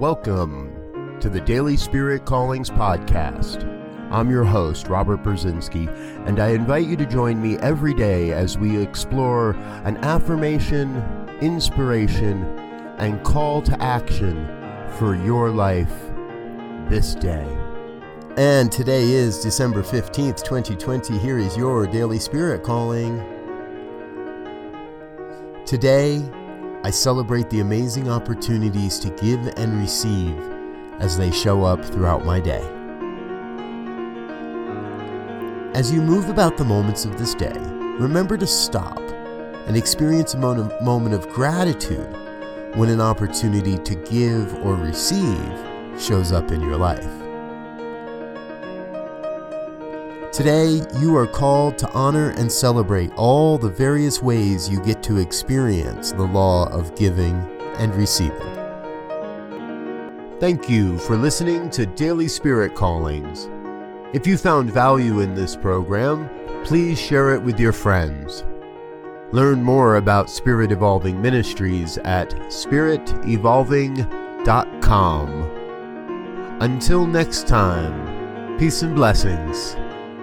Welcome to the Daily Spirit Callings Podcast. I'm your host, Robert Brzezinski, and I invite you to join me every day as we explore an affirmation, inspiration, and call to action for your life this day. And today is December 15th, 2020. Here is your Daily Spirit Calling. Today, I celebrate the amazing opportunities to give and receive as they show up throughout my day. As you move about the moments of this day, remember to stop and experience a moment of gratitude when an opportunity to give or receive shows up in your life. Today, you are called to honor and celebrate all the various ways you get to experience the law of giving and receiving. Thank you for listening to Daily Spirit Callings. If you found value in this program, please share it with your friends. Learn more about Spirit Evolving Ministries at spiritevolving.com. Until next time, peace and blessings